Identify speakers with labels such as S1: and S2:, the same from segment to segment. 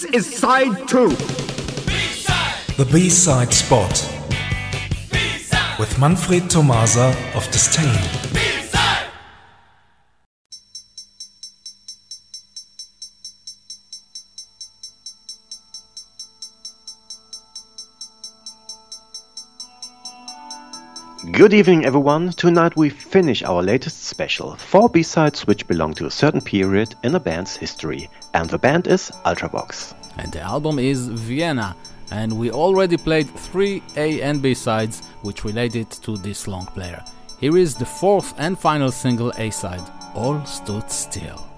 S1: This is side two.
S2: B-side. The B-side spot. B-side. With Manfred Tomasa of Disdain.
S3: Good evening, everyone. Tonight we finish our latest special, four B-sides which belong to a certain period in a band's history. And the band is Ultravox.
S4: And the album is Vienna. And we already played three A and B sides which related to this long player. Here is the fourth and final single A side, All Stood Still.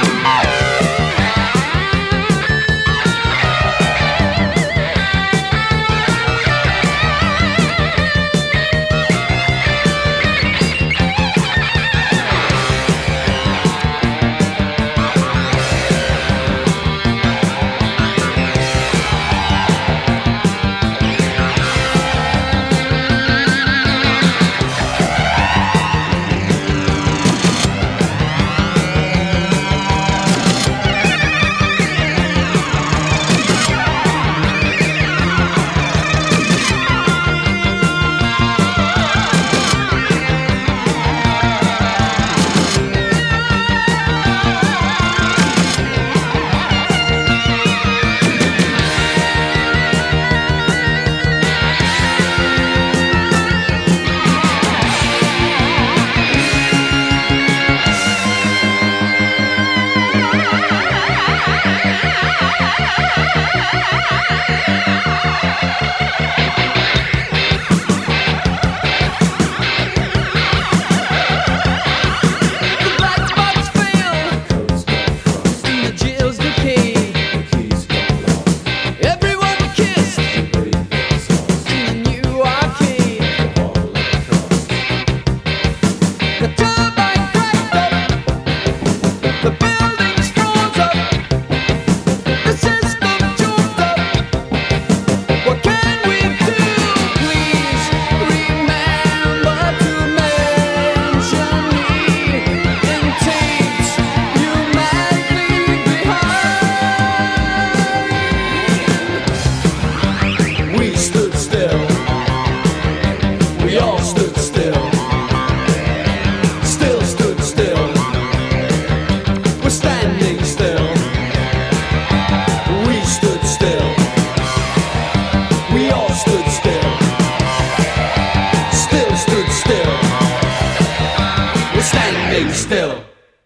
S4: Bye.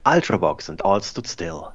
S3: Ultravox and All Stood Still.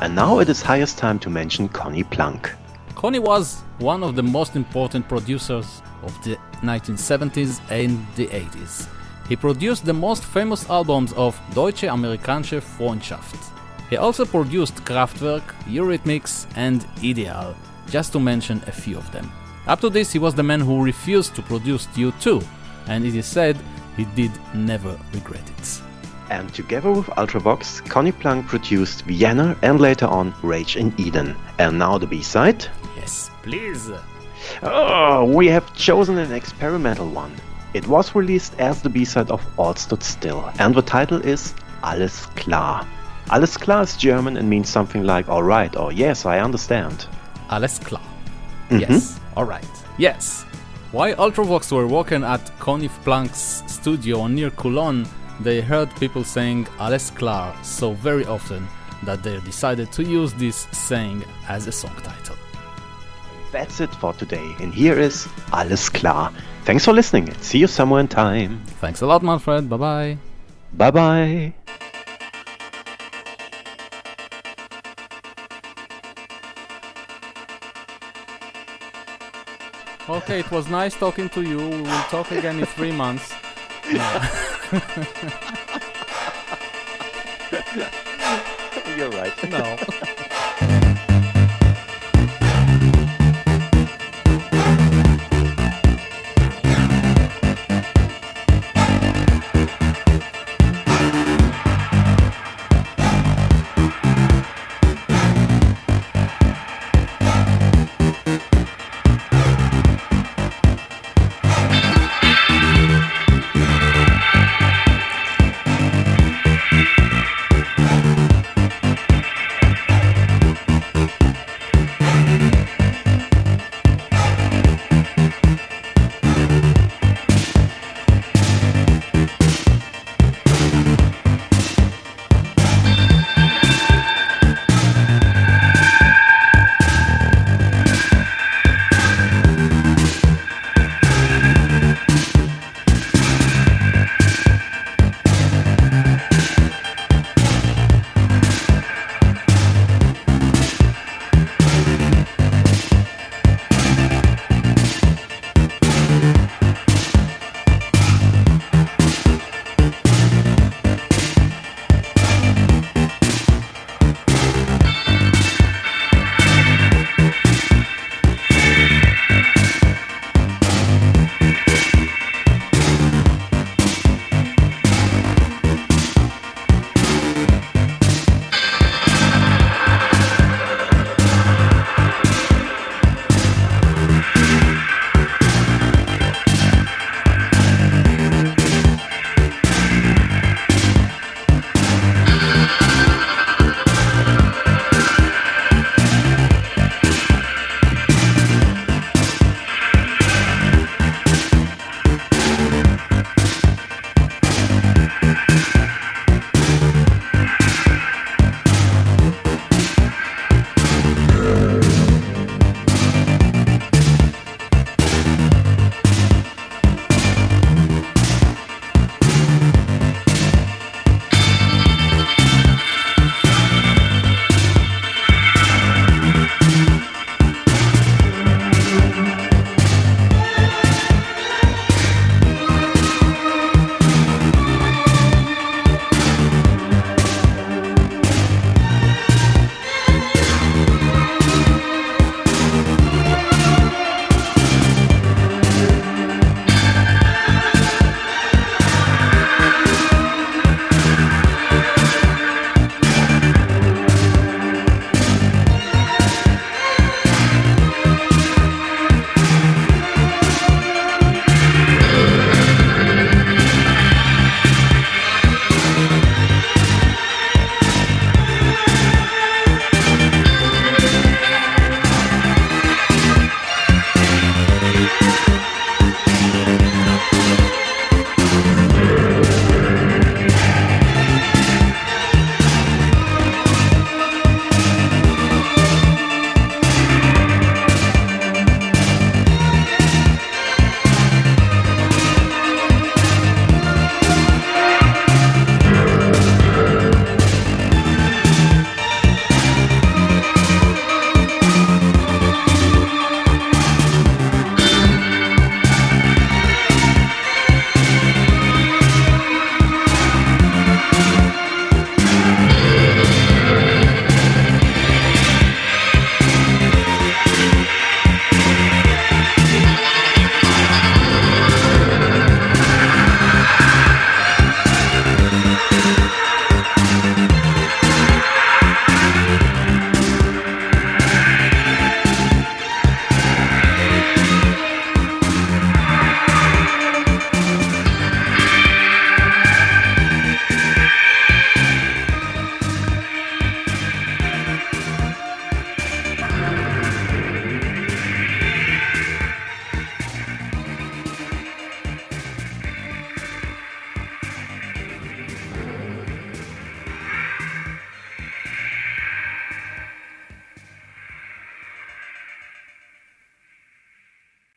S3: And now it is highest time to mention Conny Plank.
S5: Connie was one of the most important producers of the 1970s and the 80s. He produced the most famous albums of Deutsche Amerikanische Freundschaft. He also produced Kraftwerk, Eurythmics, and Ideal, just to mention a few of them. Up to this, he was the man who refused to produce U2, and it is said he did never regret it.
S3: And together with Ultravox, Conny Plank produced Vienna and later on Rage in Eden. And now the B side?
S5: Yes, please.
S3: Oh, we have chosen an experimental one. It was released as the B-side of All Stood Still, and the title is Alles klar. Alles klar is German and means something like alright or yes, I understand.
S5: Alles klar. Mm-hmm. Yes, alright, yes. While Ultravox were working at Conny Plank's studio near Cologne, they heard people saying Alles klar so very often that they decided to use this saying as a song title.
S3: That's it for today, and here is Alles klar. Thanks for listening, and see you somewhere in time.
S5: Thanks a lot, Manfred. Bye bye.
S3: Bye bye.
S5: Okay, it was nice talking to you. We will talk again in three months.
S3: You're right.
S5: No.